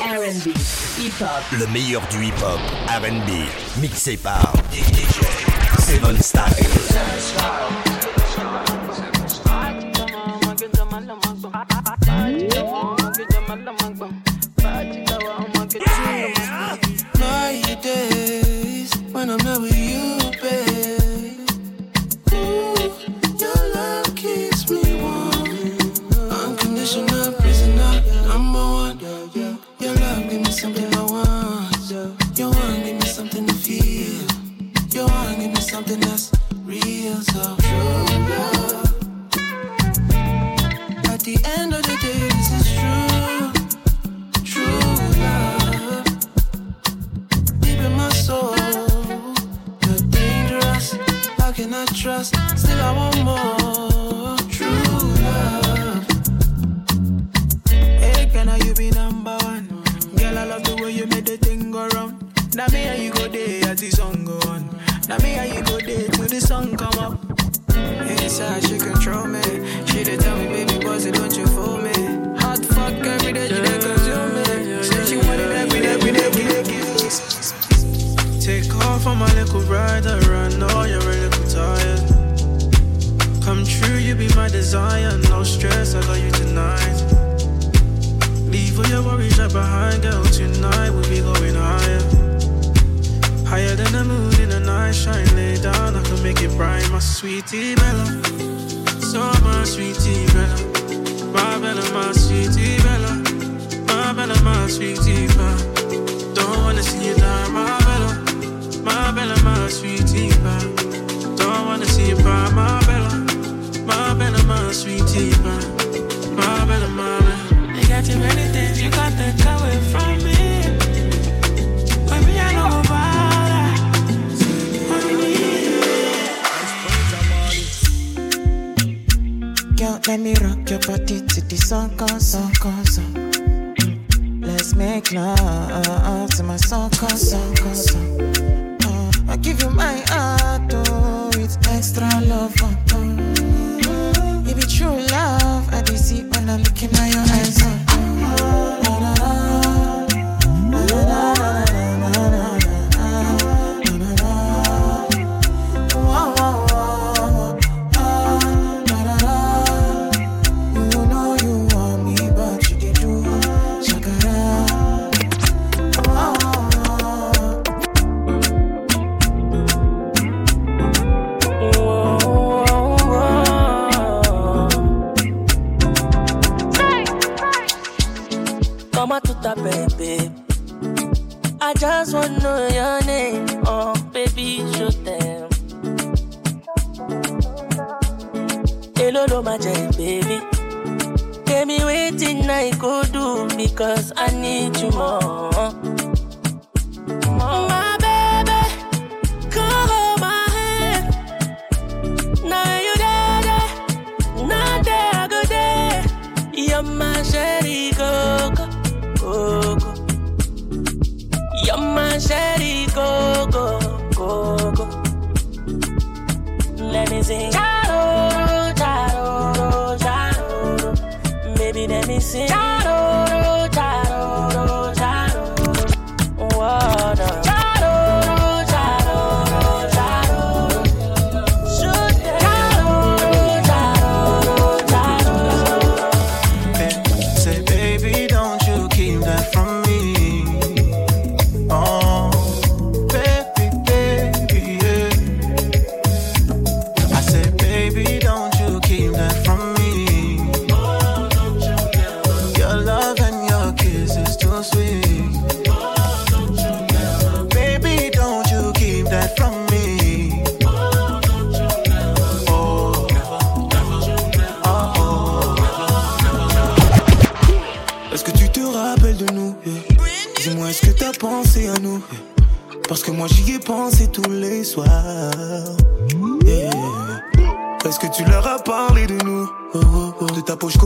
R&B, hip-hop. Le meilleur du hip-hop, R&B, mixé par DJ Seven Style. My days when I'm not with you, On my little rider, I know you're a little tired. Come true, you be my desire. No stress, I got you tonight. Leave all your worries right behind, girl. Tonight we'll be going higher. Higher than the moon in the night, shine lay down. I can make it bright, my sweetie Bella. So my sweetie Bella. My Bella, my sweetie Bella. My Bella, my sweetie Bella. Don't wanna see you die, my Bella. My sweetie Bella. Don't wanna see you cry, my Bella. My Bella, my sweetie Bella. My Bella, my Bella. You got too many things you got to go away from me. Me, I know about Girl, let me rock your body to the song, come, song, come, song. Mm. Let's make love to my song, come, song, come, song. Give you my heart, oh, with extra love, oh, oh. It true love, I be see when I'm looking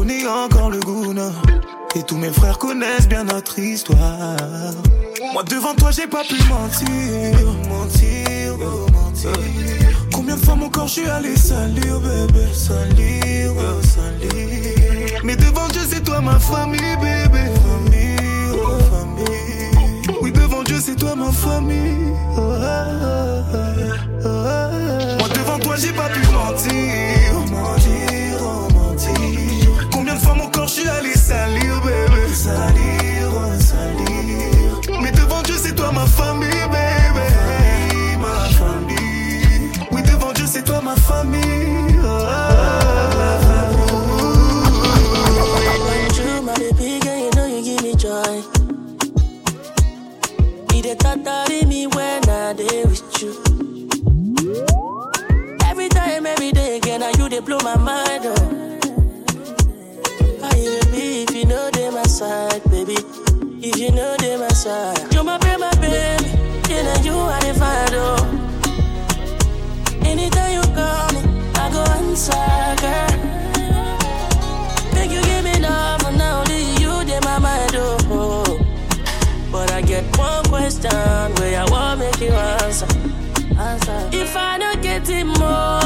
connais encore le goût, Et tous mes frères connaissent bien notre histoire. Moi devant toi, j'ai pas pu mentir. Mentir, oh, mentir. Combien de fois mon corps je suis allé salir, bébé, salir, oh, salir. Mais devant Dieu, c'est toi ma famille, bébé. Famille, oh, famille. Oui, devant Dieu, c'est toi ma famille. Oh, ah, ah, ah, Moi devant toi, j'ai pas pu mentir. mentir. salir, bébé. Salir, salir. Mais devant Dieu, c'est toi ma famille, bébé. Ma famille. Oui, devant Dieu, c'est toi ma famille. That me when I day with you. Every time, every day, again, I you they blow my mind. Side, baby. If you know they my side, you my baby, my baby. Yeah, now you are the find oh. Anytime you call me, I go answer, girl. Make you give me love, and now only you they my mind oh. But I get one question where I want make you answer. answer. If I don't get it more,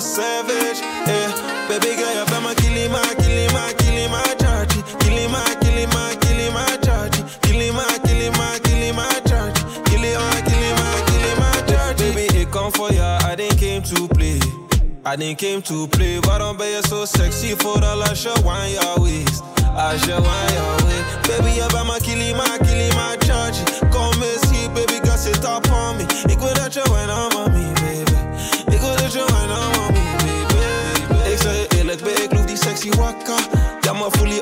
savage, yeah. Baby girl, you're my kilima, kilima, kilima, charge, kilima, kilima, kilima, charge, kilima, kilima, kilima, charge, kilima, kilima, kilima, charge. Baby, it come for ya, I didn't came to play. I didn't came to play, why don't be so sexy for the last show, wine your waist. I should want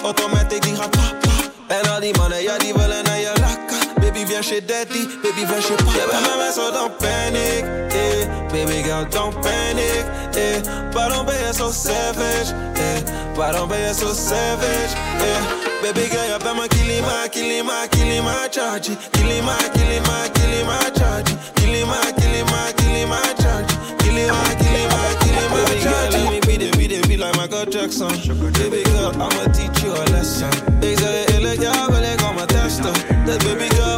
automatic, die gaat papa. En al die mannen, ja, die willen naar je lakka. Baby, viens chez daddy, baby, viens chez papa. Je bent met mij, so don't panic, eh. Baby girl, don't panic, eh. Waarom ben je zo savage, eh. Waarom ben je zo savage, eh. Baby girl, bent mijn kilima, kilima, kilima, charge. Kilima, kilima, kilima, charge. Kilima, kilima, kilima. Kilima, kilima, kilima, Michael Jackson. Baby girl, I'ma teach you a lesson. Zeg je eerlijk, ja, wil ik om mijn testen. Baby girl,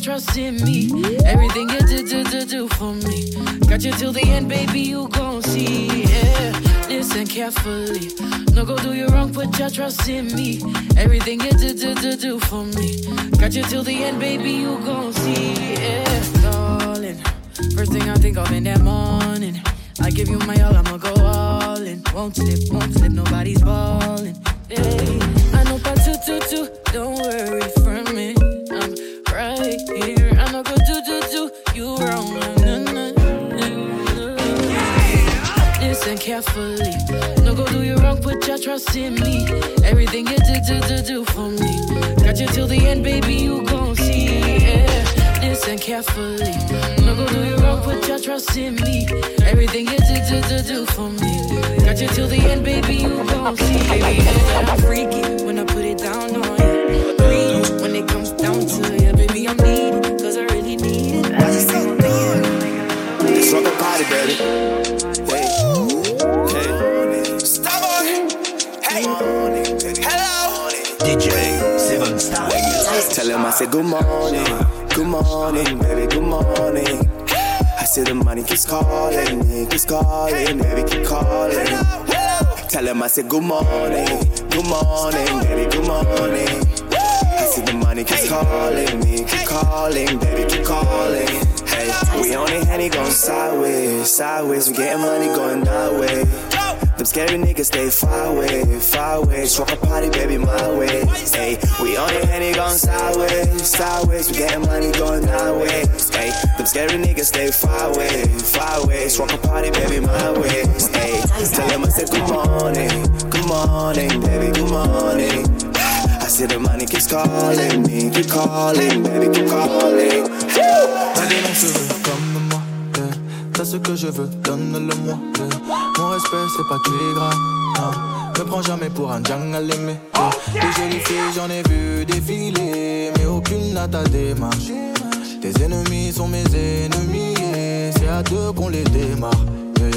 trust in me. Everything you do, do, do, do for me. Got you till the end, baby, you gon' see. Yeah. Listen carefully. No go do you wrong, put your trust in me. Everything you do, do, do, do for me. Got you till the end, baby, you gon' see. Yeah. Darling. First thing I think of in that morning. I give you my all, I'ma go all in. Won't slip, won't slip, nobody's balling. Hey, carefully. No go do you wrong, put your trust in me. Everything you do, do, do, do for me. Got you till the end, baby, you gon' see. Yeah. Listen carefully. No go do you wrong, put your trust in me. Everything you do, do, do, do for me. Got you till the end, baby, you gon' see. Baby, I'm good morning, good morning, baby, good morning. I see the money keeps calling me, keeps calling, baby, keep calling. Tell him I said good morning, good morning, baby, good morning. I see the money keeps calling me, keep calling, baby, keep calling. Hey, we on it, going sideways, sideways. We getting money going that way. Them scary niggas stay far away, far away. Struck a party, baby, my way. Hey, we on it, Henny going sideways, sideways. We getting money going that way. Hey, them scary niggas stay far away, far away. Struck a party, baby, my way. Hey, tell them I said good morning, good morning, baby, good morning. I see the money keeps calling me, keep calling, baby, keep calling. T'as des longs cheveux comme moi, yeah. T'as ce que je veux, donne-le-moi. yeah. Mon respect, c'est pas tu es gras. Non. Me prends jamais pour un jungle aimé. Des jolies filles, j'en ai vu défiler, mais aucune n'a ta démarche. Tes ennemis sont mes ennemis, et c'est à deux qu'on les démarre. yeah.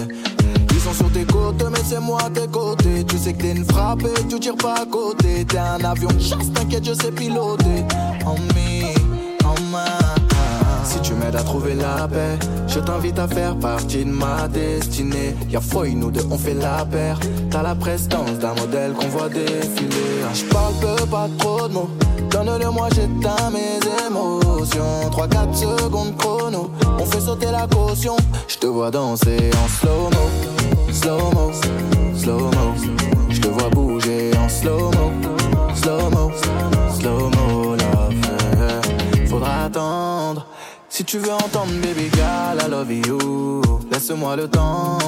Ils sont sur tes côtes, mais c'est moi à tes côtés. Tu sais que t'es une frappe et tu tires pas à côté. T'es un avion de chasse, t'inquiète, je sais piloter. En à trouver la paix, je t'invite à faire partie de ma destinée. Y'a foi, nous deux, on fait la paire. T'as la prestance d'un modèle qu'on voit défiler. Je parle peu, pas trop de mots. Donne-le-moi, j'éteins mes émotions. 3-4 secondes chrono, on fait sauter la caution. Je te vois danser en slow-mo, slow-mo, slow-mo. Je te vois bouger en slow-mo, slow-mo, slow-mo, love. Faudra attendre. Si tu veux entendre baby girl, I love you. Laisse-moi le temps,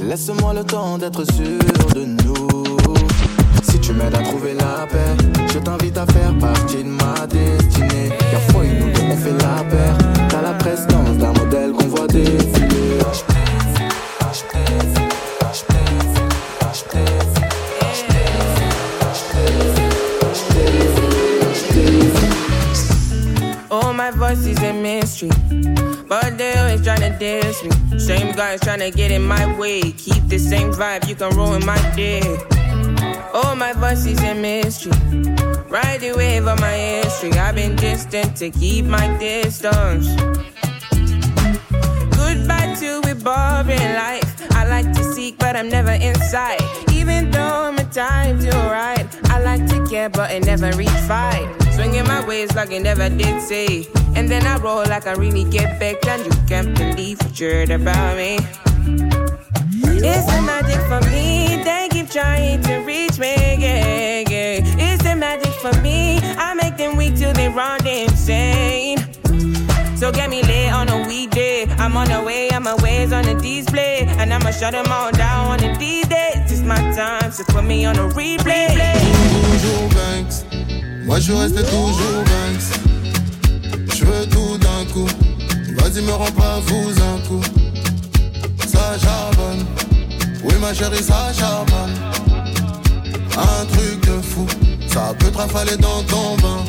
laisse-moi le temps d'être sûr de nous. Si tu m'aides à trouver la paix, guys tryna get in my way. Keep the same vibe, you can ruin my day. Oh, my voice is a mystery. Ride the wave of my history. I've been distant to keep my distance. Goodbye to a boring life. I like to seek, but I'm never inside. Even though my time's alright, I like to care, but it never reach fight. Swinging my ways like I never did say. And then I roll like I really get back, and you can't believe what you heard about me. It's the magic for me. They keep trying to reach me. Yeah, yeah. It's the magic for me. I make them weak till they run insane. So get me lit on a weekday. I'm on the way, I'm ways on the display. And I'ma shut them all down on the D-Days. It's my time, so put me on a replay. toujours Banks. Moi je restais toujours Banks. Je veux tout d'un coup. Vas-y, me rends pas fou un coup. Ça charbonne. Oui, ma chérie, ça charbonne. Un truc de fou. Ça peut te rafaler dans ton bain.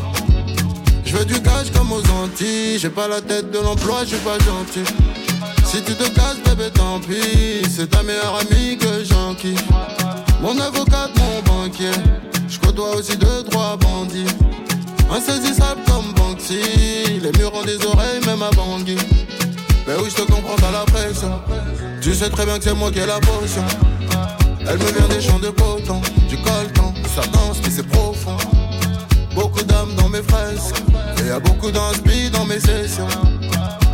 Je veux du cash comme aux Antilles. J'ai pas la tête de l'emploi, je suis pas gentil. Si tu te casses, bébé, tant pis. C'est ta meilleure amie que j'en. Mon avocat, mon banquier. Je côtoie aussi deux, trois bandits. Insaisissable comme Banksy. Les murs ont des oreilles, même à Bangui. Mais oui, je te comprends, t'as la pression. Tu sais très bien que c'est moi qui ai la potion. Elle me vient des champs de coton, du coltan. Ça danse, mais c'est profond. Beaucoup d'âmes dans mes fresques. Et y a beaucoup d'inspi dans mes sessions.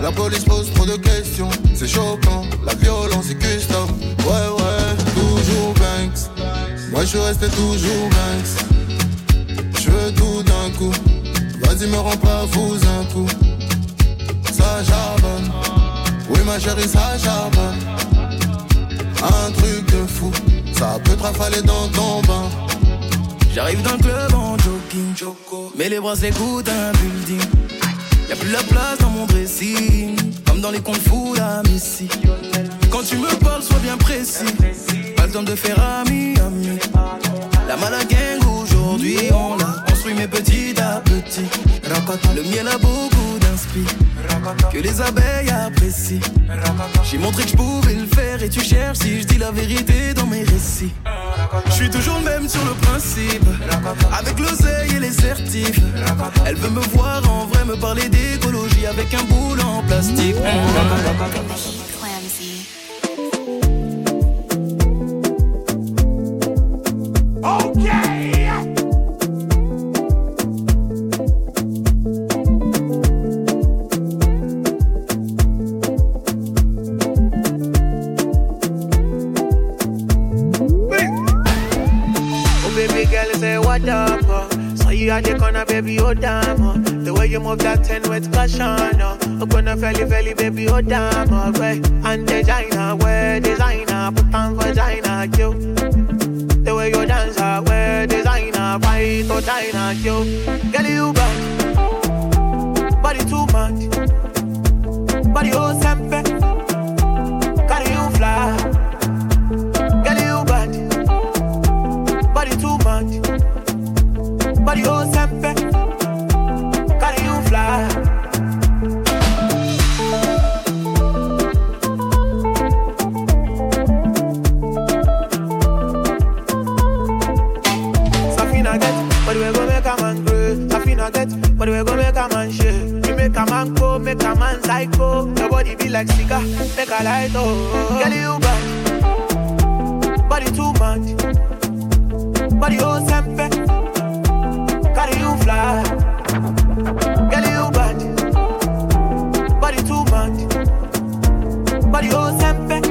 La police pose trop de questions, c'est choquant. La violence est custom. Ouais, ouais, toujours Banks. Moi je resté toujours Banks. Je veux tout d'un coup. Vas-y, me rends pas fou un coup. Ça charbonne. Oui, ma chérie, ça charbonne. Un truc de fou. Ça peut te rafaler dans ton bain. J'arrive dans le club en jogging. Mais les bras s'écoutent un building. Y'a plus la place dans mon dressing. Comme dans les contes fous, Messi. Quand tu me parles, sois bien précis. Pas le temps de faire ami, ami. La malagang aujourd'hui, on l'a construit, mais petit à petit. Le miel a beaucoup d'inspi. Que les abeilles apprécient. J'ai montré que je pouvais le faire et tu cherches si je dis la vérité dans mes récits. Je suis toujours le même sur le principe. Avec l'oseille et les certifs. Elle veut me voir en vrai, me parler d'écologie avec un boule en plastique. Oh damn. Uh. The way you move that ten with caution. Uh. I'm gonna felly felly, baby, oh damn. Uh. Way. And designer, where designer, put on vagina, you. The way you dance, I wear designer, fight or China, yo. Girl, you bad, body too much, body oh sempe, carry you fly. Girl, you bad, body too much, body oh sempe, but we go make a man shake. You make a man go, make a man psycho. Your body be like cigar, make a light oh. Girl you bad, body too much, body oh sempe, carry you fly. Girl you bad, body too much, body oh sempe,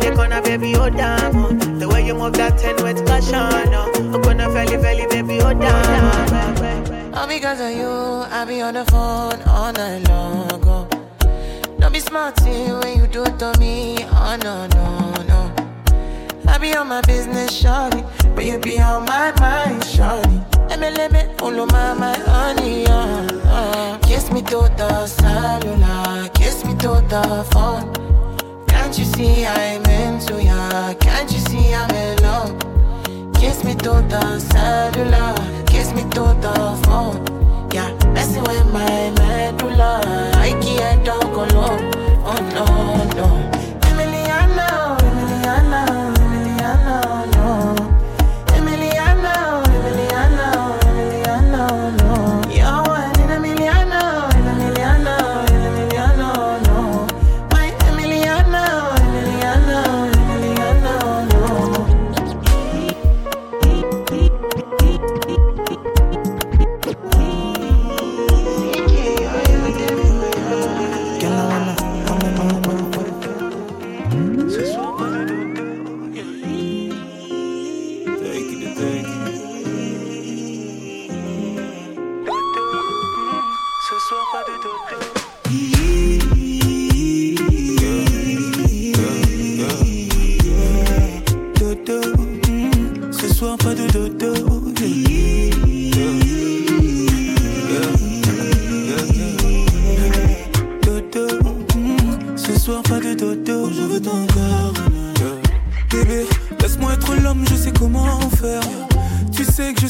The corner, baby, oh damn. Oh. The way you move that ten with caution. Oh. I'm gonna felly felly, baby, oh damn. All because of you, I be on the phone all night long. Don't be smart when you do it to me. Oh no, no, no. I be on my business, shawty. But you be on my mind, shawty. Me, follow my, my honey, uh, uh. Kiss me to the cellular, kiss me to the phone. Can't you see I'm into ya? Can't you see I'm in love? Kiss me to the cellular, kiss me to the phone. Yeah, messing with my medulla. I can't talk alone. Oh no,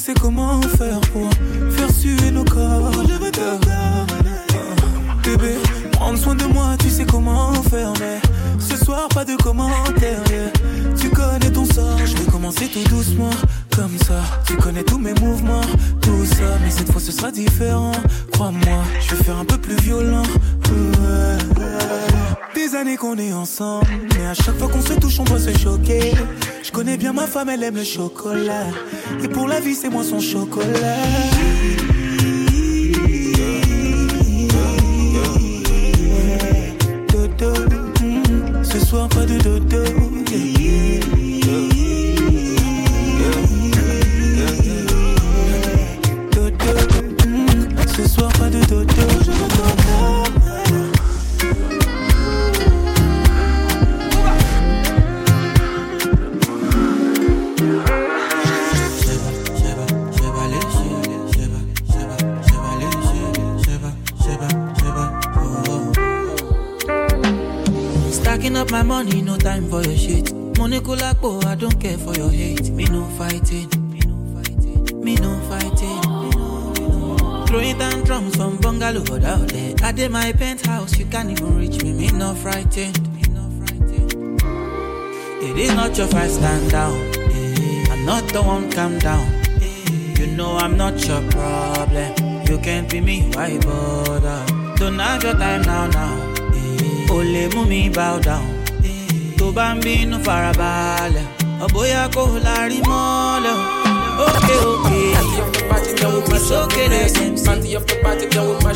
sais je sais comment faire pour faire suer nos corps. Je veux ton corps. Bébé, prendre soin de moi, tu sais comment faire, mais ce soir pas de commentaires. yeah. Tu connais ton sort, je vais commencer tout doucement, comme ça. Tu connais tous mes mouvements, tout ça, mais cette fois ce sera différent. Crois-moi, je vais faire un peu plus violent. Des années qu'on est ensemble, mais à chaque fois qu'on se touche, on doit se choquer. Connais bien ma femme, elle aime le chocolat, et pour la vie, c'est moi son chocolat. Ce soir, pas de. Dodo. Out there. I did my penthouse, you can't even reach me. Me no frightened. It is not your fight, stand down. I'm not the one, calm down. You know I'm not your problem. You can't be me, why bother? Don't have your time now, now. Eh, O lè mú mi bow down. Tó bá ń bínú farabalẹ̀, ọ̀bóyá kò lárí mọ́lẹ̀. o. Ókè òkè, ìsókè lẹ́sìn sí.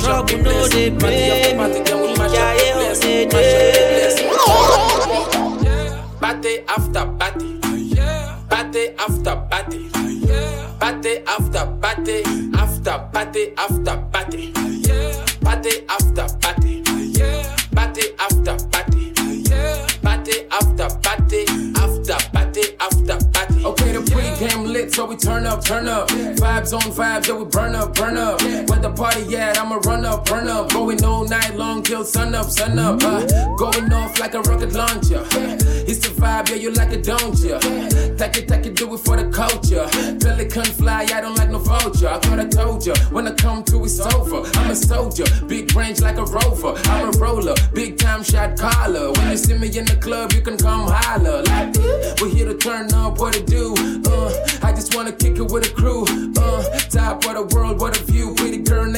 Trouble no dey pay me, ìjayé ò dey dé. Party after party. Party after party. Party after party. After party after party. Party after party. Party Up, burn up. Going all night long till sun up, sun up. Uh, going off like a rocket launcher. It's the vibe, yeah, you like it, don't? Take it, take it, do it for the culture. Pelican fly, I don't like no vulture. I thought I told ya, when I come to, it's over. I'm a soldier, big range like a rover. I'm a roller, big time shot caller. When you see me in the club, you can come holler. Like, we're here to turn up, what to do. Uh, I just wanna kick it with a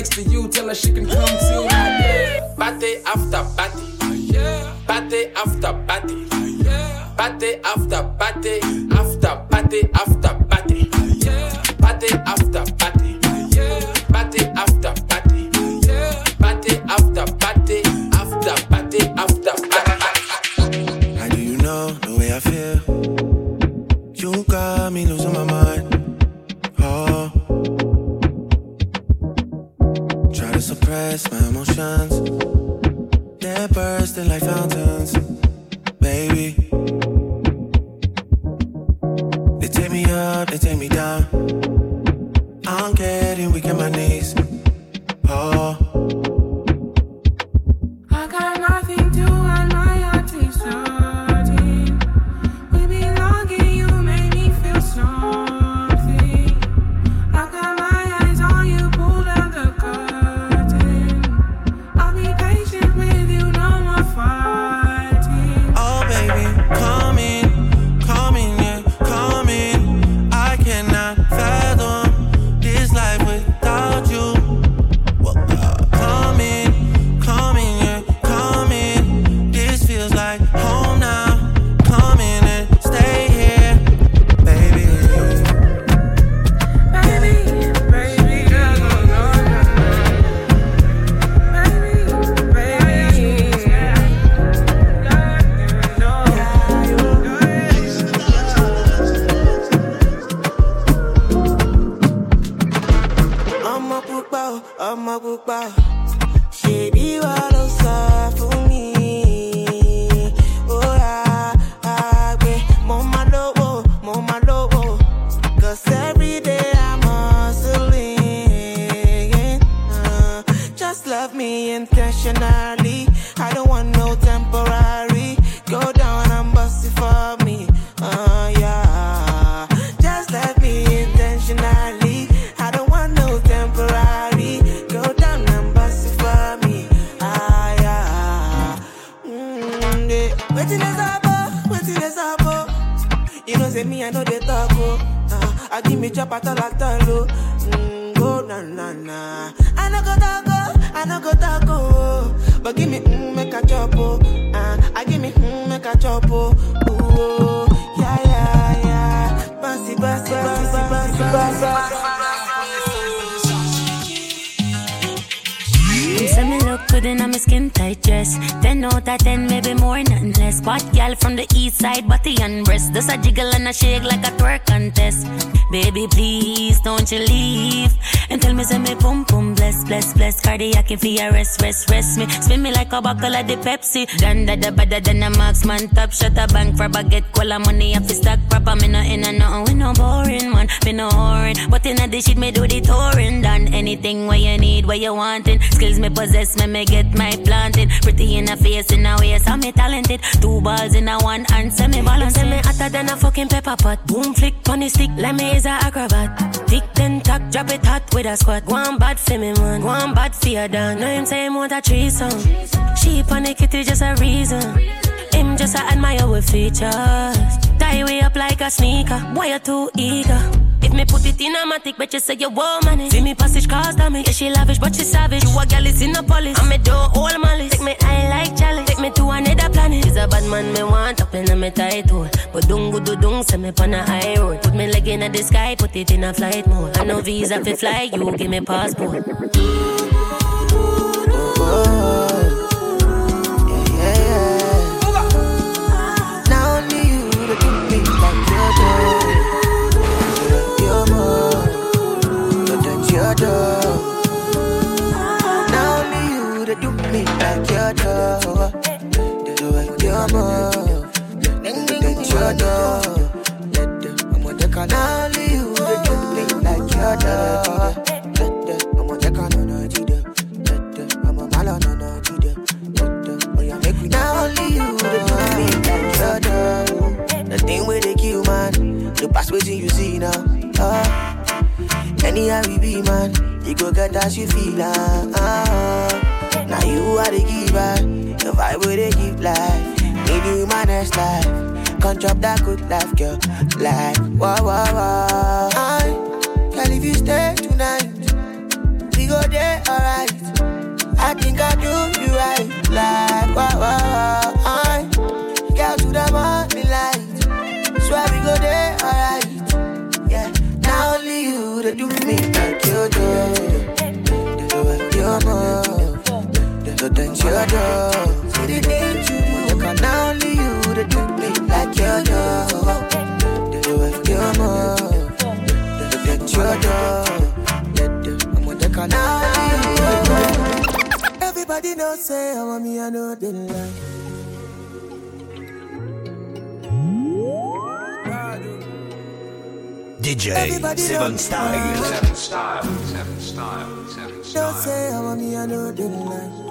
next to you, tell her she can come too. Like, party after party. Party after party. Party. After party Waiting is up, waiting is up. You know, say me, I know they talk, oh. Uh, I give me chop at all, at all, oh. Mm, go, na, na, na. I no go talk, oh, I no go talk, oh. But give me, mm, make a chop, oh. Uh, I give me, mm, make a chop, oh. Ooh, oh. Yeah, yeah, yeah. Bouncy, bouncy, bouncy, bouncy, bouncy. Them in a my skin tight dress. 10 out of 10, maybe more, nothing less. Bad gal from the east side, body and breast. Does a jiggle and a shake like a twerk contest. Baby, please don't you leave. And tell me, say me pum pum bless, bless, bless. Cardiac if you rest, rest, rest me. Spin me like a buckle of the Pepsi. Done da da better than a marksman. Top shot a bank for baguette. Cola money off the stock proper. Me no in and nothing, we no boring man. Me no whoring. But in a the shit, me do the touring. Done anything where you need, where you wanting. Skills me possess, me me get my planted. Pretty in a face, in a waist, I'm me talented. Two balls in a one hand, semi balance. Say me hotter than a fucking pepper pot. Boom flick the stick, like me is a acrobat. Tick then tack, drop it hot with a squat. Go on bad for me man, go on bad for your done. Now him say him want a threesome. Sheep on the kitty just a reason. Him just a admire with features. Tie way up like a sneaker. Boy you too eager. If me put it in a matic, bet you say you want money. See me passage cars damage. Yeah, she lavish, but she savage. You a gal is in a police. I'm a door all malice. Take me eye like chalice. Take me to another planet. He's a bad man, me want up in a me tight hole. But don't go do dung, send me on a high road. Put me leg in the sky, put it in a flight mode. I know visa fi fly, you give me passport. love. They do it, your move. I'm gonna take on all you. It I'm gonna take on all you. Let now only you. Like your dog. The thing kill, man. The past waiting you see now. Anyhow we be, man. You go get as you feel, ah. Uh, uh now you are the giver, the vibe where they give life. Need you my next life. Can't drop that good life, girl. Like, wah, wah, wah. I, girl, if you stay tonight, we go there, alright. I think I do you right. Like, wah, wah, wah. I, girl, to the morning light. Swear we go there, alright. Yeah, now only you that do me like you do. Do it, you move. Do the things you do. See the things you do. Cause now only you that do me like you do. Do it, you move. Do the things you. I'm gonna take now. Everybody know say I want me, I know they lie. DJ Everybody Seven know- Style. Seven Style, seven style, seven Don't say I want me, I know they lie.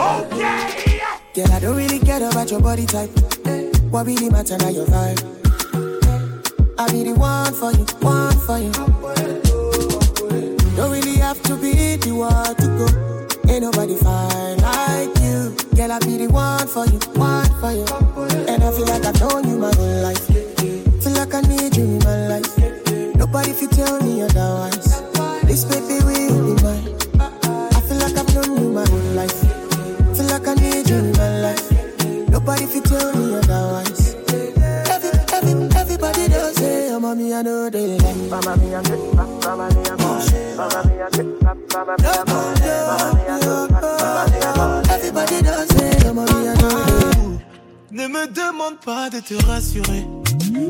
Okay. Girl, I don't really care about your body type. What really matter now your vibe. I be the one for you, one for you. Don't really have to be the one to go. Ain't nobody fine like you. Girl, I be the one for you, one for you. And I feel like I've known you my whole life. Feel like I need you in my life. Nobody fi tell me otherwise. This baby will be mine. I feel like I've known you my whole life. Feel like I need you in my life. Nobody fi tell me otherwise. Every, every, everybody does say, oh, mommy, I know they like. Mama, me, I'm good. Mama, me, I'm good. Mama, me, I'm good. Mama, me, I'm good. Everybody does say, oh, mommy, I know they Ne me demande pas de te rassurer.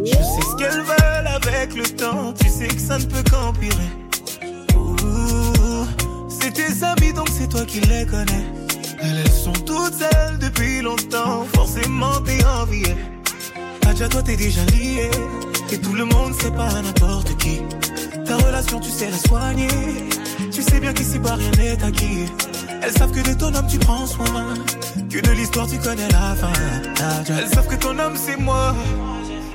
Je sais ce qu'elles veulent avec le temps. Tu sais que ça ne peut qu'empirer. C'est tes amis donc c'est toi qui les connais. Elles, sont toutes seules depuis longtemps. Forcément t'es envié. Adja toi t'es déjà lié. Et tout le monde c'est pas n'importe qui. Ta relation tu sais la soigner. Tu sais bien qu'ici bas rien n'est acquis. Elles savent que de ton homme tu prends soin. Que de l'histoire tu connais la fin. Adja. Elles savent que ton homme c'est moi.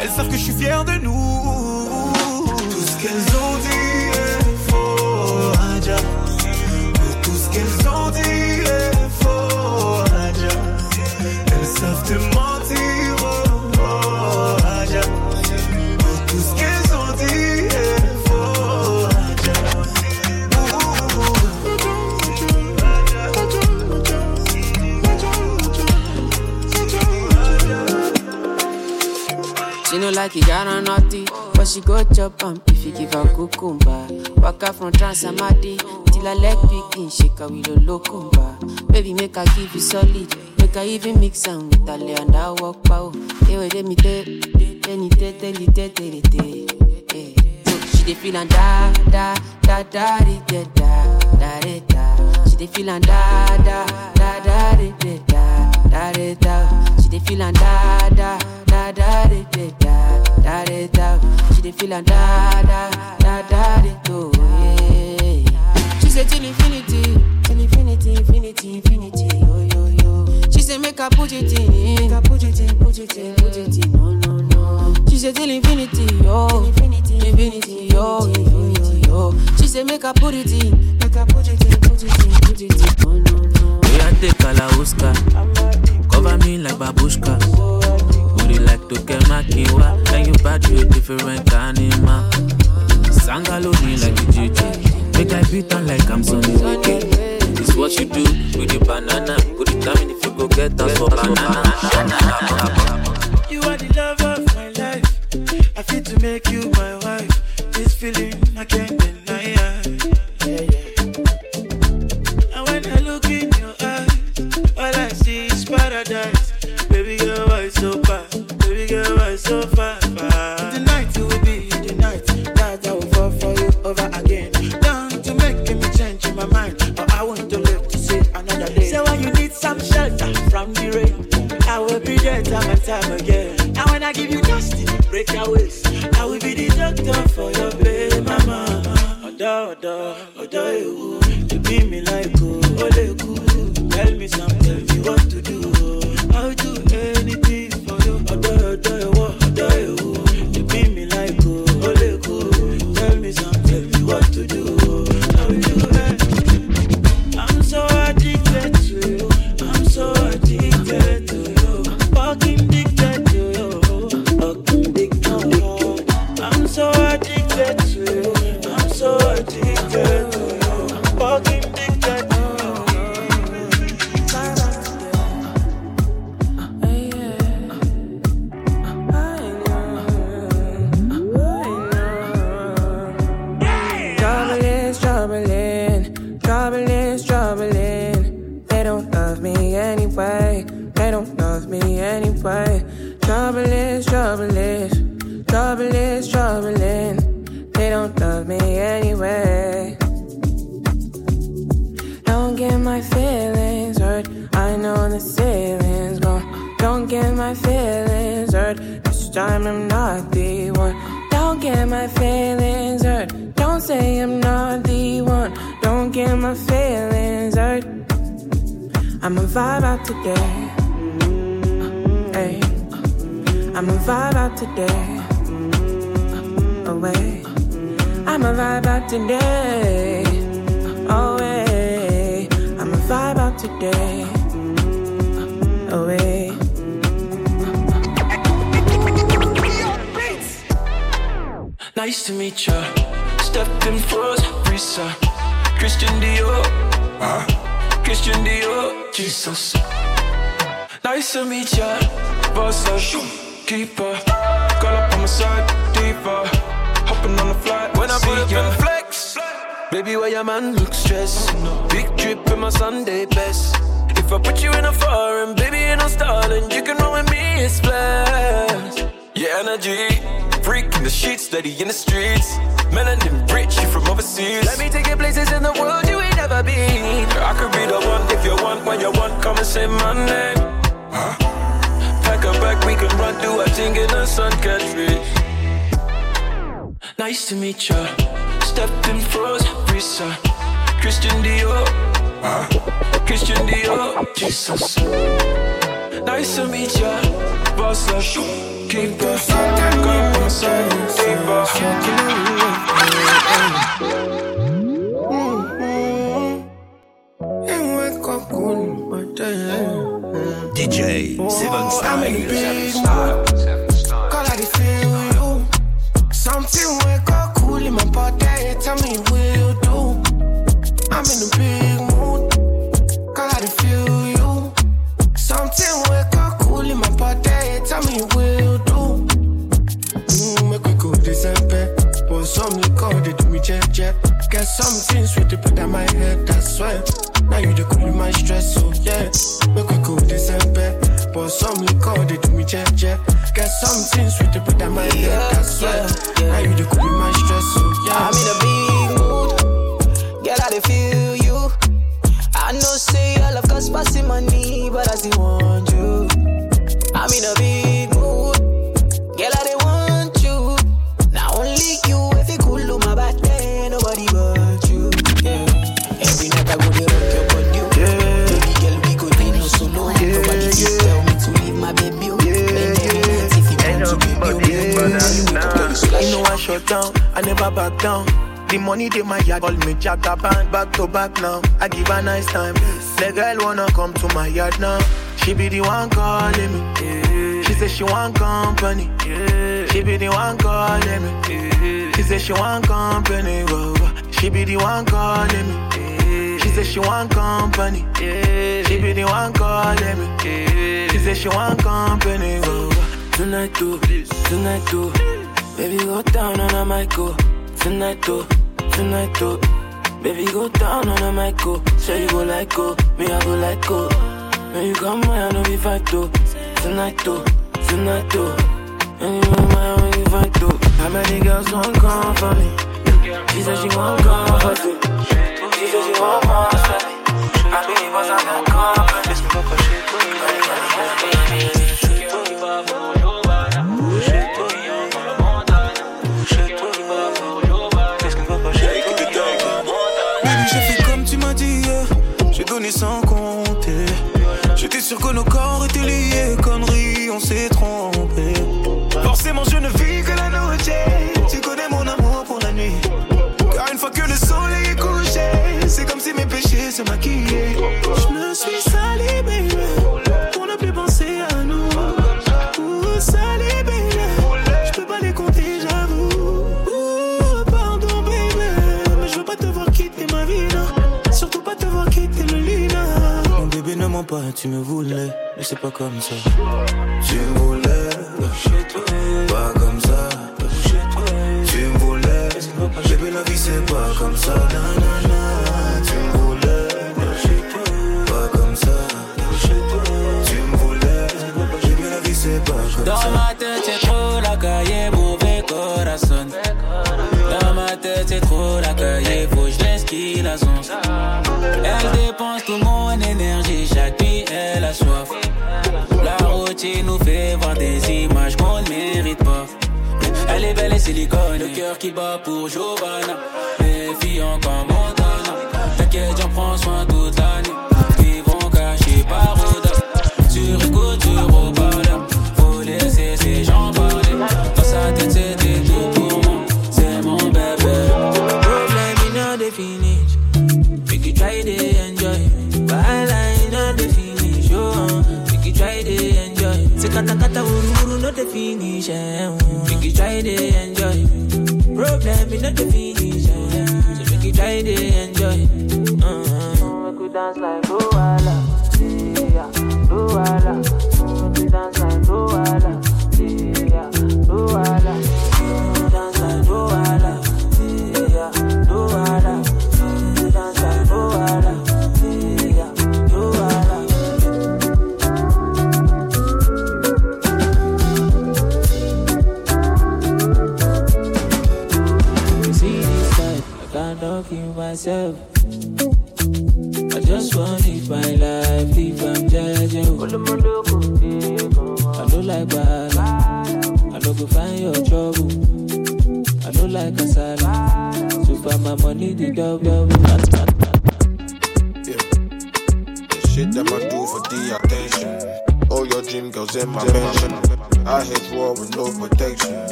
Elles savent que je suis fier de nous. Tout ce qu'elles ont dit like it, got on naughty. But she go chop am if you give her cucumber. Waka from Transamadi till I leg picking, shake her with a locumba. Baby, make her give you solid. Make her even mix am with her lay and I walk pow. Hey, wait, me tell, tell you tell, tell you tell. Hey. She dey feel and da da da da da da da da da. She dey feel and da da da da da da da da. She dey feel and da da da da da da da da da. She dey feel and da da da da di, do. She say till infinity, till infinity, infinity, infinity, yo yo yo. She say make her put it in, make her put it in, put it in, put it in, no no no. She say till infinity, yo, infinity, yo, infinity, yo. She say make her put it in, make her put it in, put it in, put it in, oh, no no no. We a take Kalauska, cover me like babushka. You like to get my kiwa? And you bad a different animal. Sangalo me like a JJ. Make I beat on like I'm Sonny Wicked. This what you do with the banana. Put it down if you go get us for banana. To make you my wife. This feeling I can't deny. Yeah, yeah. And when I look in your eyes, all I see is paradise. Baby girl, why so far? Baby girl, why so far? far? Tonight will be the night that I will fall for you over again. Down to make me change my mind, or I want to live to see another day. So when you need some shelter from the rain, I will be there time and time again. And when I give you dusty, break your waist, I will be the doctor for your baby mama. Oda, oda, oda, you, you be me like oh, ole cool. Tell me something, me what to do. I'll do overseas. Let me take you places in the world you ain't never been. I could be the one if you want, when you want, come and say my name. Huh? Pack a bag, we can run, do a thing in the sun, can't. Nice to meet ya. Stepping froze, Risa. Christian Dior. Huh? Christian Dior. Jesus. Nice to meet ya. Boss up, keep us Got on my side, DJ Seven. Call I feel you. Something wake up cool in my body. Tell me will Get something sweet to put on my head, I swear. Now you the cool my stress, so yeah. Make we go December. Pour some liquor, they do me jet jet. Get something sweet to put on my head, I swear. Now you the cool down, I never back down. The money they my yard, call me Jagaban. Back to back now, I give a nice time. The girl wanna come to my yard now. She be the one calling me. She say she want company. She be the one calling me. She say she want company. Whoa, whoa. She be the one calling me. She say she want company. She be the one calling me. She say she want company. Whoa, whoa. Tonight too, tonight too. Baby go down on a mic go. Tonight though, tonight though. Baby go down on a mic go. Say you go like go, me I go like go. When you come my I know we fight too. Tonight though, tonight though. And you know my when you fight too. How many girls want come for me? She said she want come for me. She said she want more for me. I believe I got company. Sûr que nos corps pas, tu me voulais, mais c'est pas comme ça. Tu me voulais, pas comme ça. Tu me voulais, bébé, la vie c'est pas comme ça. passé nous fait voir des images qu'on ne mérite pas. Elle est belle et silicone, le cœur qui bat pour Giovanna. Les filles comme Montana, t'inquiète, j'en prends soin toute l'année. Ils vont cacher par eux.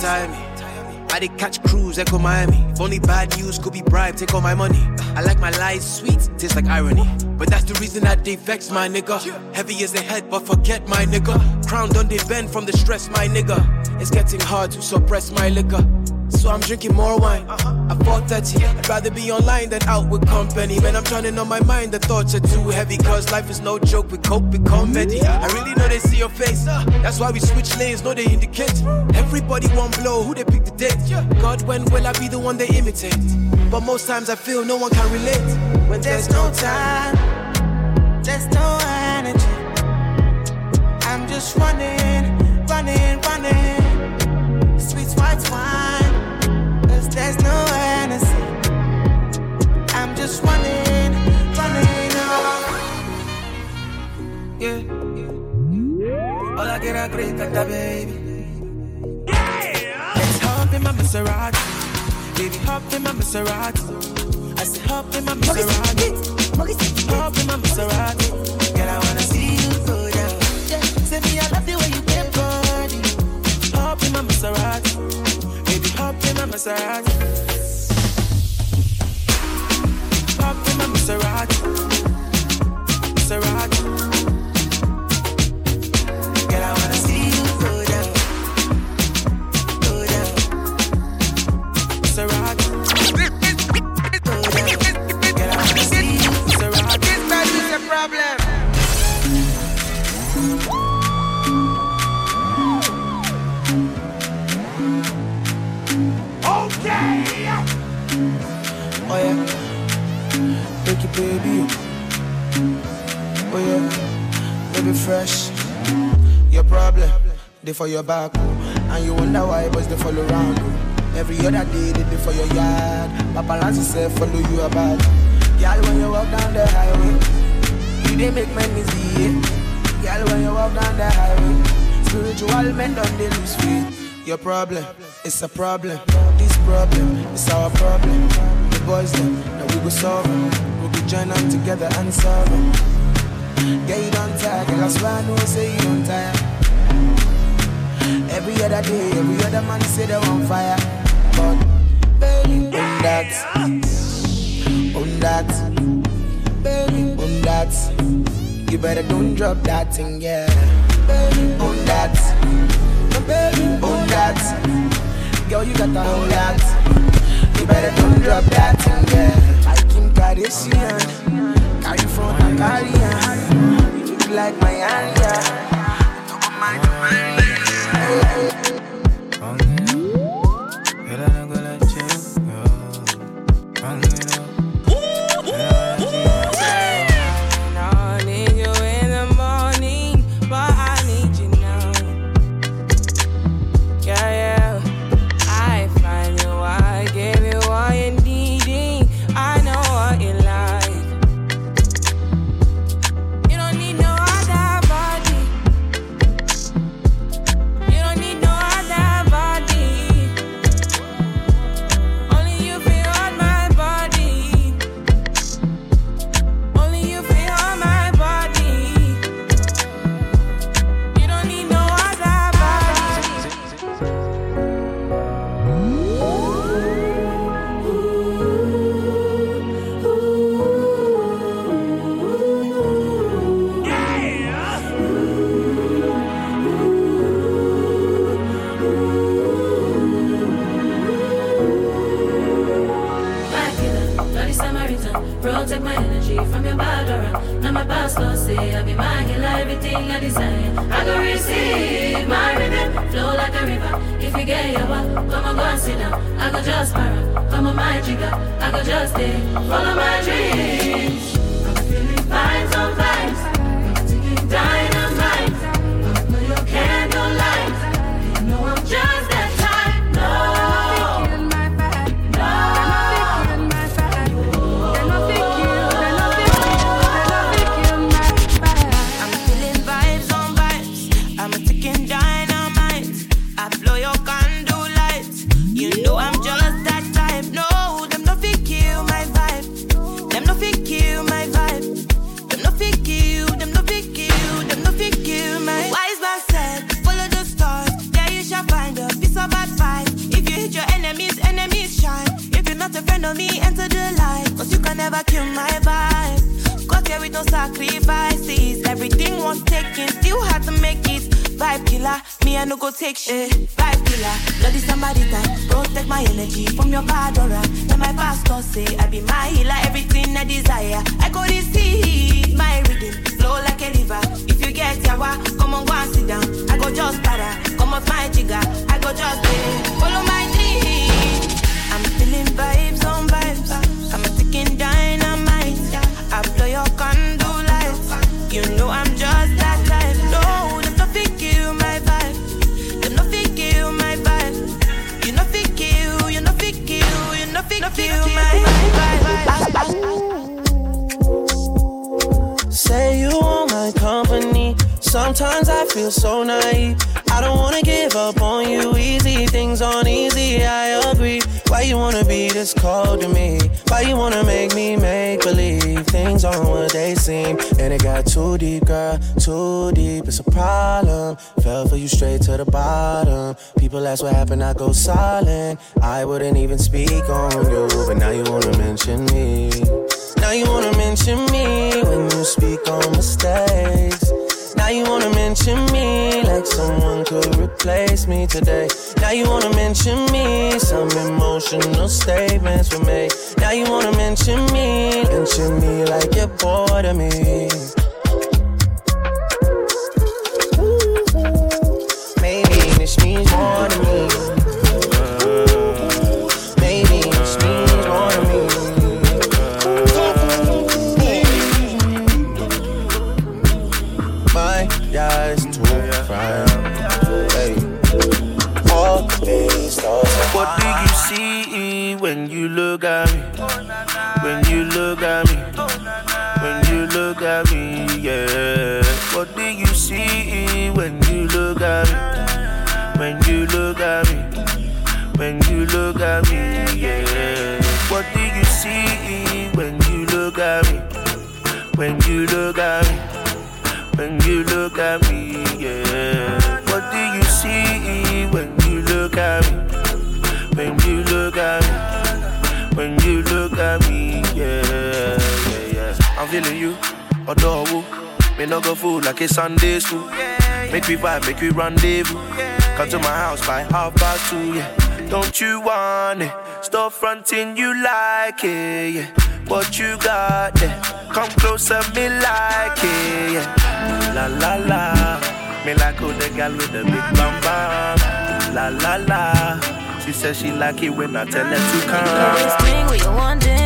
they me. I did catch crews, echo Miami. If only bad news could be bribed, take all my money. I like my lies sweet, tastes like irony. But that's the reason that they vex, my nigga. Heavy is the head, but forget, my nigga. Crown done they bend from the stress, my nigga. It's getting hard to suppress my liquor so I'm drinking more wine. Uh-huh. I thought that I'd rather be online than out with company. Man, I'm turning on my mind. The thoughts are too heavy. Cause life is no joke. We cope with comedy. I really know they see your face. That's why we switch lanes. No, they indicate. Everybody won't blow. Who they pick the date? God, when will I be the one they imitate? But most times I feel no one can relate. When there's no time, there's no energy. I'm just running, running, running. Sweet white wine there's no Hennessy. I'm just running, running off. Yeah. All I get are great at the baby. Yeah. Let's hop in my Maserati. Baby, hop in my Maserati. I say hop in my Maserati. Hop in my Maserati. Girl, I wanna see Maserati. Pop in my Maserati. baby. Oh yeah, baby fresh. Your problem, they for your back, oh. and you wonder why boys they follow around. Oh. Every other day they, be for your yard. Paparazzi say follow you about. Girl, when you walk down the highway, you they make men easy. Yeah. Girl, when you walk down the highway, spiritual men don't they lose feet Your problem, it's a problem. This problem, it's our problem. The boys them, now we go solve join on together and sorrow. Yeah, you don't tire, girl, I swear I know, say you don't tire. Every other day, every other man say they're on fire. But, baby, on that, on that, baby, on that. You better don't drop that thing, yeah. Baby, on that, baby, on that. Girl, you got the whole lot. You better don't drop that thing, yeah. Caribbean. Carry from Hungarian. You like my area. Talk my you, adore Me no go fool like it's Sunday school. Make we vibe, make we rendezvous. Come to my house by half past two, yeah. Don't you want it? Stop fronting, you like it, yeah. What you got there? Come closer, me like it, yeah. La la la. Me like all the gal with the big bam bam. La la la. She says she like it when I tell her to come. Always bring what you wanting.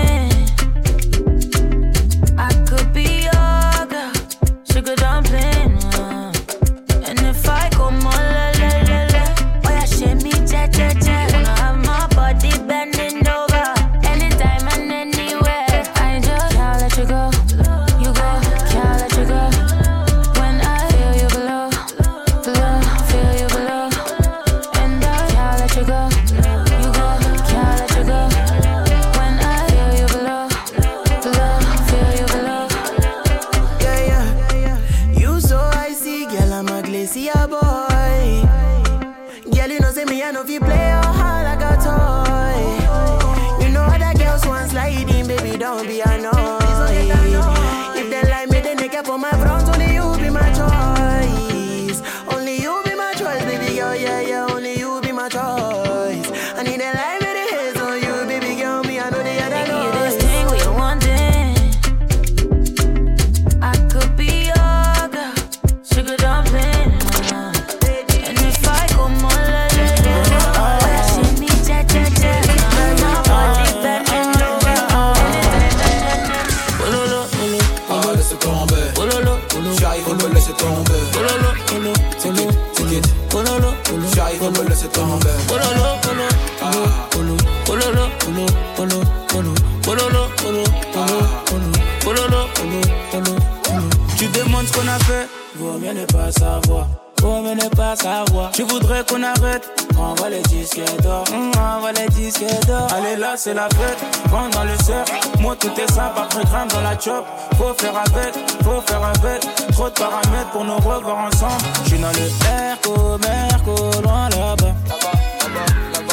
C'est la fête. Rentre dans le cercle. Moi, tout est simple. Après grammes dans la chop. Faut faire avec. Faut faire avec. Trop de paramètres pour nous revoir ensemble. J'suis dans le Merco, Merco, loin là-bas.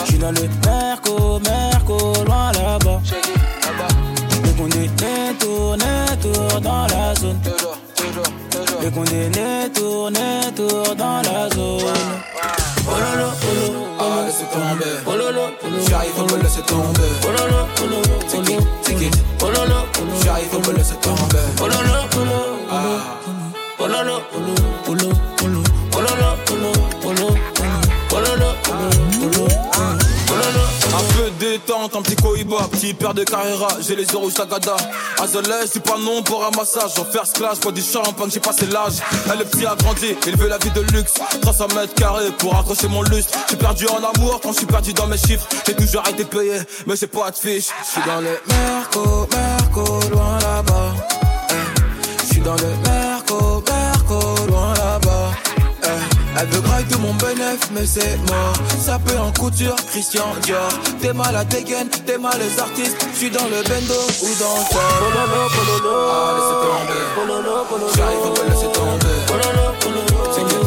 J'suis dans le Merco, Merco, loin là-bas. Les condamnés tournent, tournent dans la zone. Les condamnés tournent, tournent dans la zone. Oh lolo, olo, ah, laisse tomber. Oh lolo, olo, j'arrive, me laisser tomber. Oh lolo, olo, take it, take it. Oh lolo, olo, j'arrive, me laisser tomber. Oh lolo, olo, ah. Oh lolo, olo, olo, olo. Oh lolo, détente, un petit cohiba, petit père de Carrera, j'ai les yeux rouges d'Agada. Azoulay, c'est pas non pour un massage, en first class, pas du champagne, j'ai passé l'âge. Elle est petit a grandi, il veut la vie de luxe. 300 mètres carrés pour accrocher mon lustre. J'ai perdu en amour quand je suis perdu dans mes chiffres. J'ai toujours été payé, mais j'ai pas de fiche. Je suis dans les Merco, Merco, loin là-bas. Je suis dans le Merco, Elle veut graille de mon bénéf, mais c'est mort. Ça peut en couture, Christian Dior. T'es mal à dégaine, t'es mal les artistes. J'suis dans le bendo ou dans le. Pololo, pololo. Ah, laissez tomber. Pololo, pololo. J'arrive à me laisser tomber. Pololo, pololo.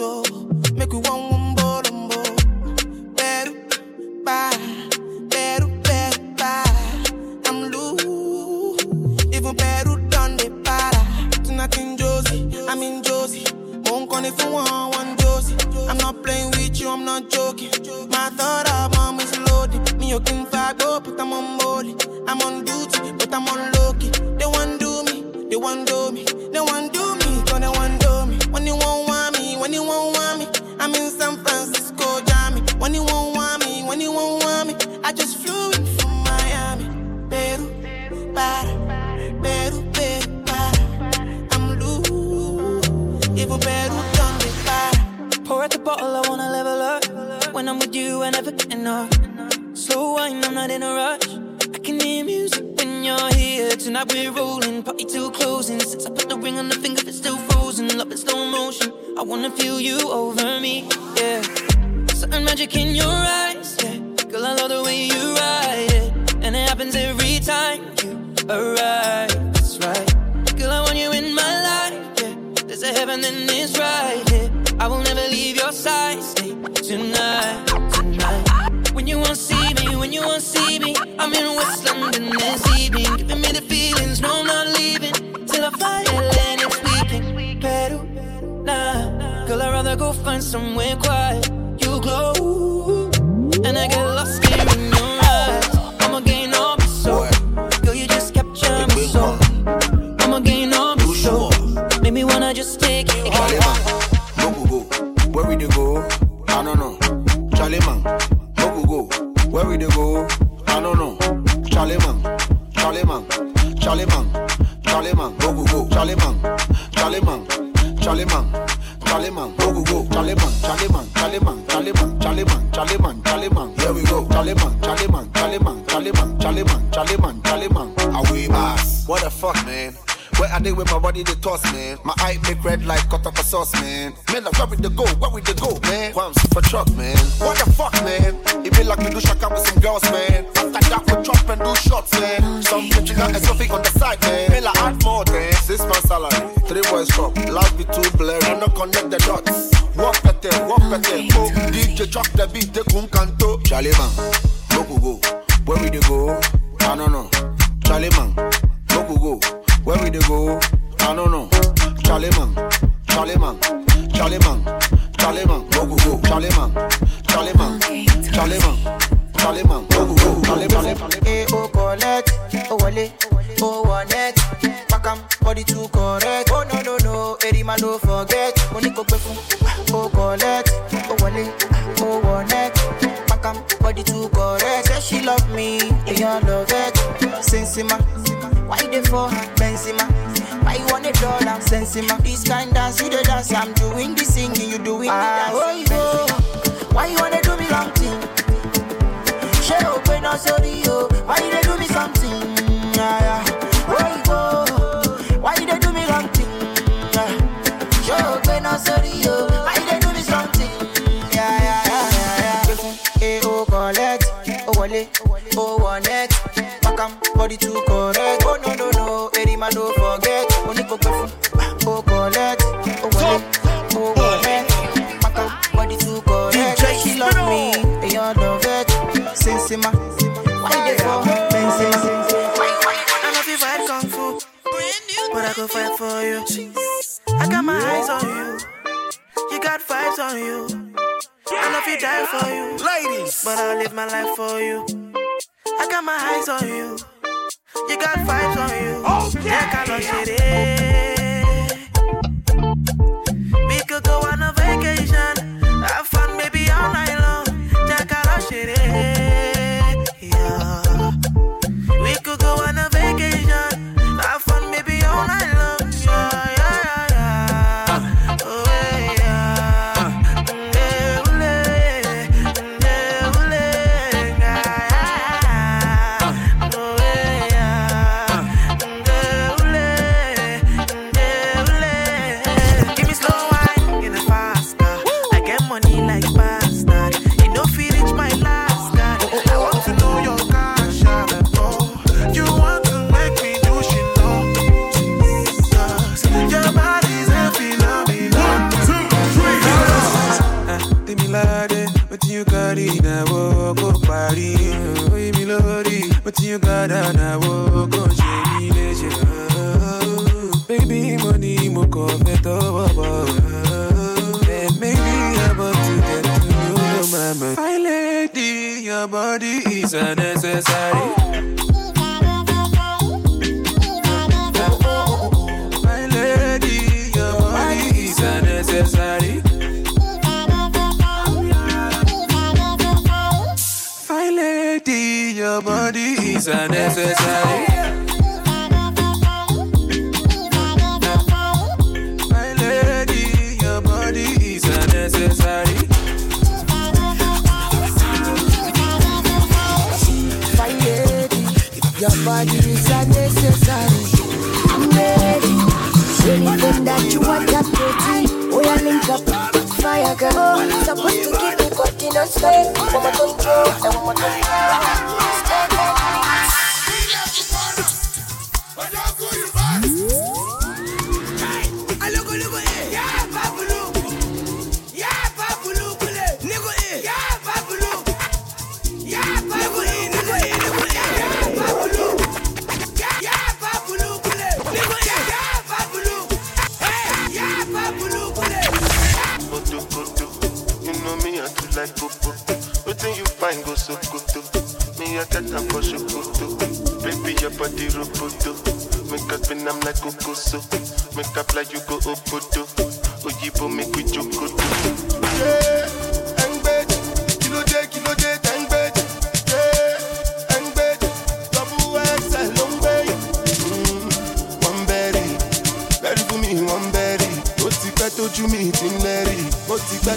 so Charlie man, Charlie man, away bass. What the fuck, man? Where are they with my body they toss, man? My eye make red like cut off a sauce, man. Man, like, where we the go? Where we the go, man? Quams for truck, man. What the fuck, man? It be like we do shaka with some girls, man. After that, we chop and do shots, man. Some bitch got a on the side, man. Man, like, add more, man. Six months salary, three boys shop. Life be too blurry, I no connect the dots. Walk at walk at them. Oh, DJ drop the beat, they gun canto. Charlie man, look go. Where we the go? I don't know. Charlie man, Boku go. Where we dey go? I don't know. Charlie man, Charlie man, Charlie man, Charlie man, Boku go. Charlie man, Charlie man, Charlie man, Charlie man, Boku go. Charlie man, eh oh collect, oh wale, oh, it. Pakam body too correct. Oh no no no, every man no forget. Money go fun, oh collect, oh wale, oh, it. Pakam body too correct. How she love me, do you love it? Sensima, uh, why they for Benzema? Uh? Why you want it dollar? Uh? Sensima. This kind dance, you the dance. I'm doing the singing, you doing the ah, dance. Oh, oh. Why you wanna do me long thing? She open us, sorry, oh. Why you 419 Makam body too correct. Oh no no no Eddie man don't forget. Only go go Oh collect. Oh wallet Oh wallet Makam body too correct. DJ She love me Eyan love it. Sensima Why they go? Bensin I love you fight kung fu But I go fight for you. I got my eyes on you. You got vibes on you. I love you die for you. Ladies. But I'll live my life for you. I got my eyes on you, you got vibes on you. Oh, yeah, Carlos We could go on a vacation, have fun, baby, all night long. Yeah, Carlos yeah.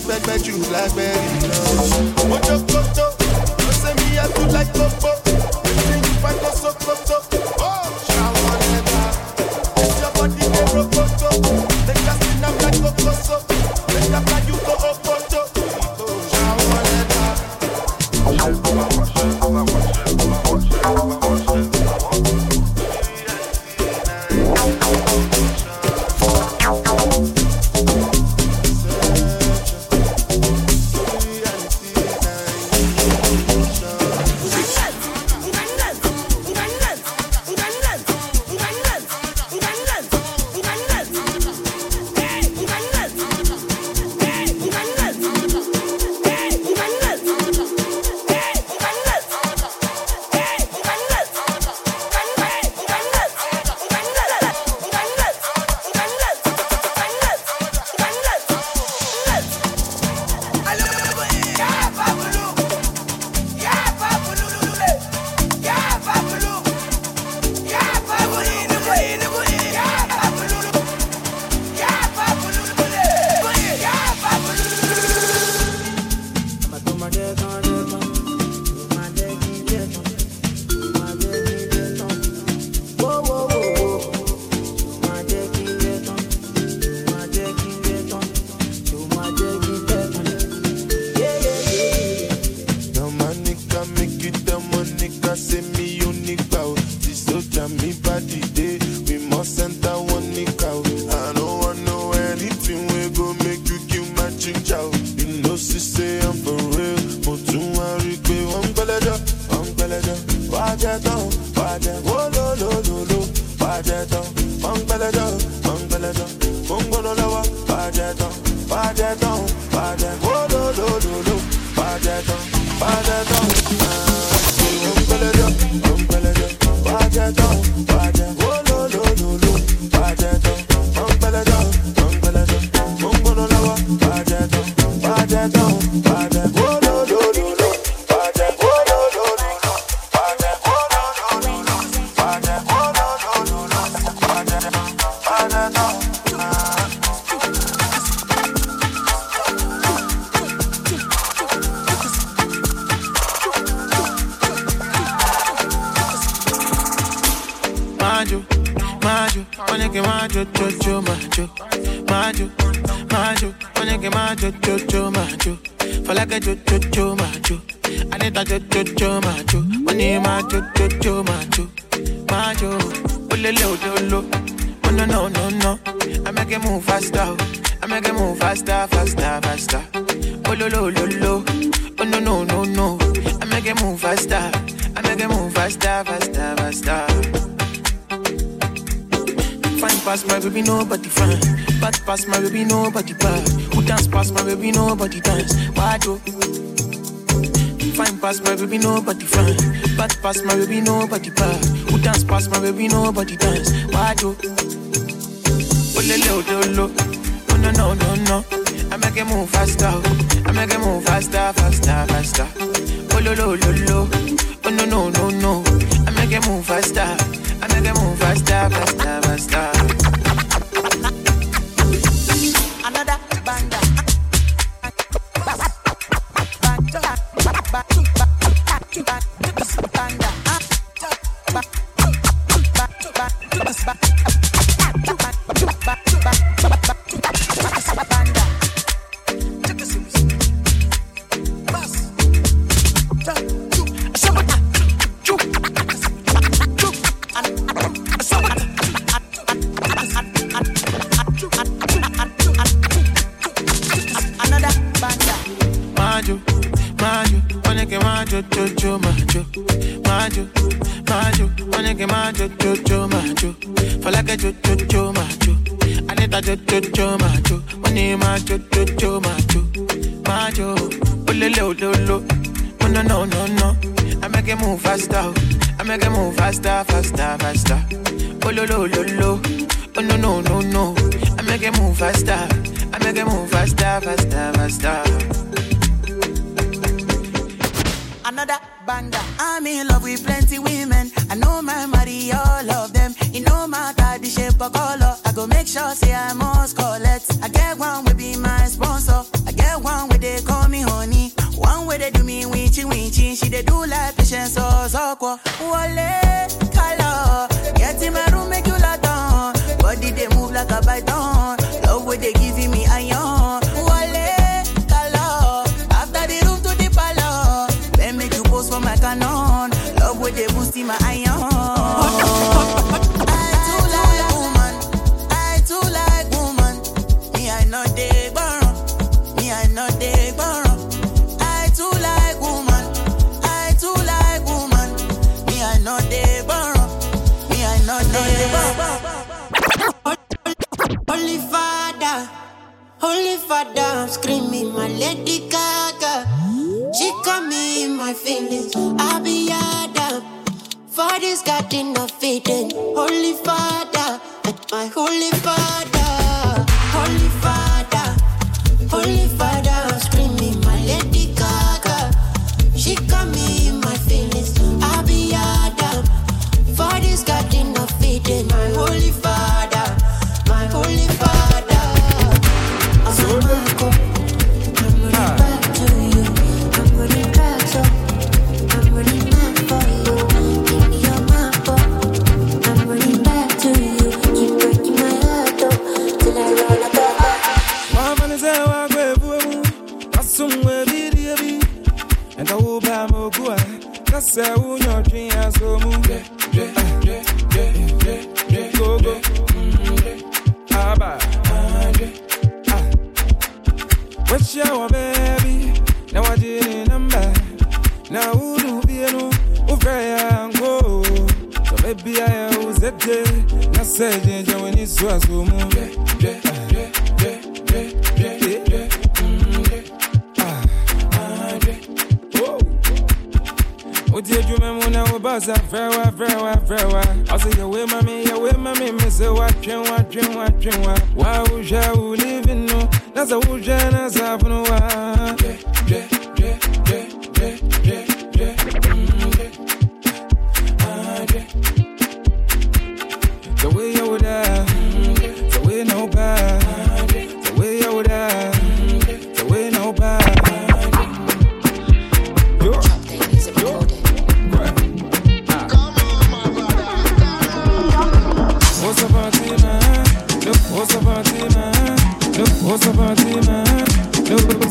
Pẹ́ pẹ́ jù lágbẹ́rì lọ. Mo jó my baby, nobody bad. Who dance past my baby, nobody dance. Do? Oh. Fine past my baby, nobody fine. Bad past my baby, nobody bad. Who dance past my baby, nobody dance. Why do? Oh le le oh lo lo. Oh no no no no. I make it move faster. I make it move faster, faster, faster. Oh lo lo lo lo. Oh no no no no. I make it move faster. I make it move faster, faster, faster. Olele, ololo. Oh no, no, no, no. I make it move faster. I make it move faster, faster, faster. Oh lo, lo, lo, lo. Oh no, no, no, no. I make it move faster. I make it move faster, faster, faster. Another banda. I'm in love with plenty women. I know my marry all of them. It no matter the shape or color. I go make sure say I must collect. I get one will be my sponsor. I get one where they call me honey. Where they do me winchy winchy. She they do like patience or soko. Wale color. Holy Father, screaming my Lady Gaga. She got me in my feelings. I be Adam. Father's got enough feeding. Holy Father, my Holy Father, Holy Father, Holy Father, Kase unyo drin asomu Go go Aba. What's your baby? Now I did in number Now who do be no Ufreya ngo. So baby I use it Na say jenja when it's so edwuma mu na wo basa frɛwa frɛwa frɛwa ɔsɛ yɛwe ma me yɛwe ma me me sɛ woatwen woatwen woatwen wa wa wohwɛ wo living no? Na sɛ wohwɛ na saafono wa. The way you would the way no bad, Você pode mais. Né? Eu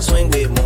swing with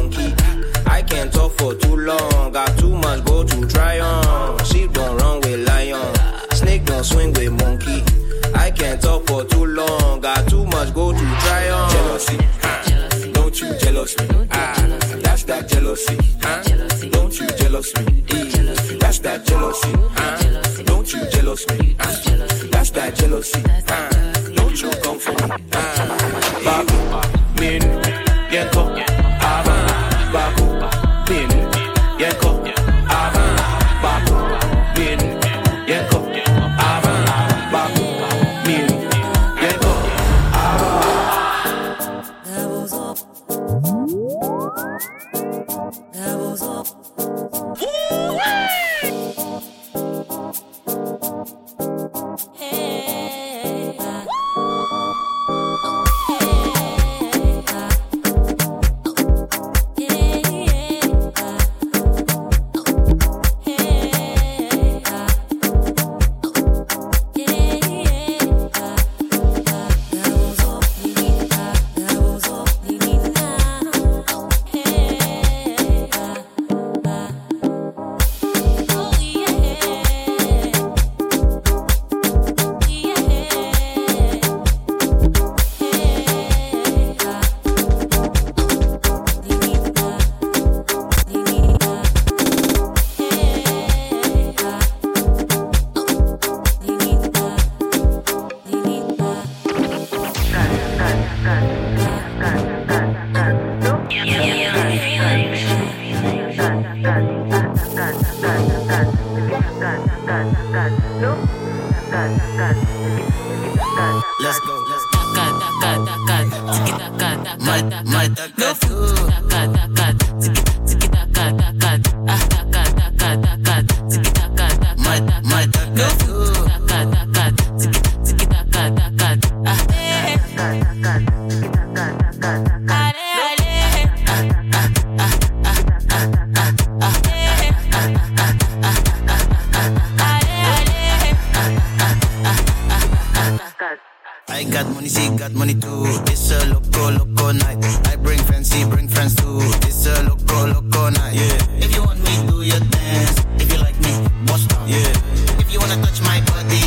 got money, she got money too. It's a loco, loco night. I bring friends, she bring friends too. It's a loco, loco night. Yeah. If you want me, do your dance. If you like me, bust down. Yeah. If you wanna touch my body,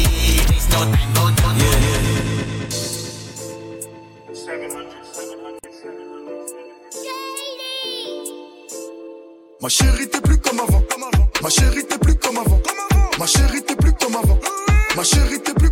please no time, go, go, go. Yeah. Ma chérie, t'es plus comme avant. Comme avant. Ma chérie, t'es plus comme avant. Comme avant. Ma chérie, t'es plus comme avant. Ma chérie, t'es plus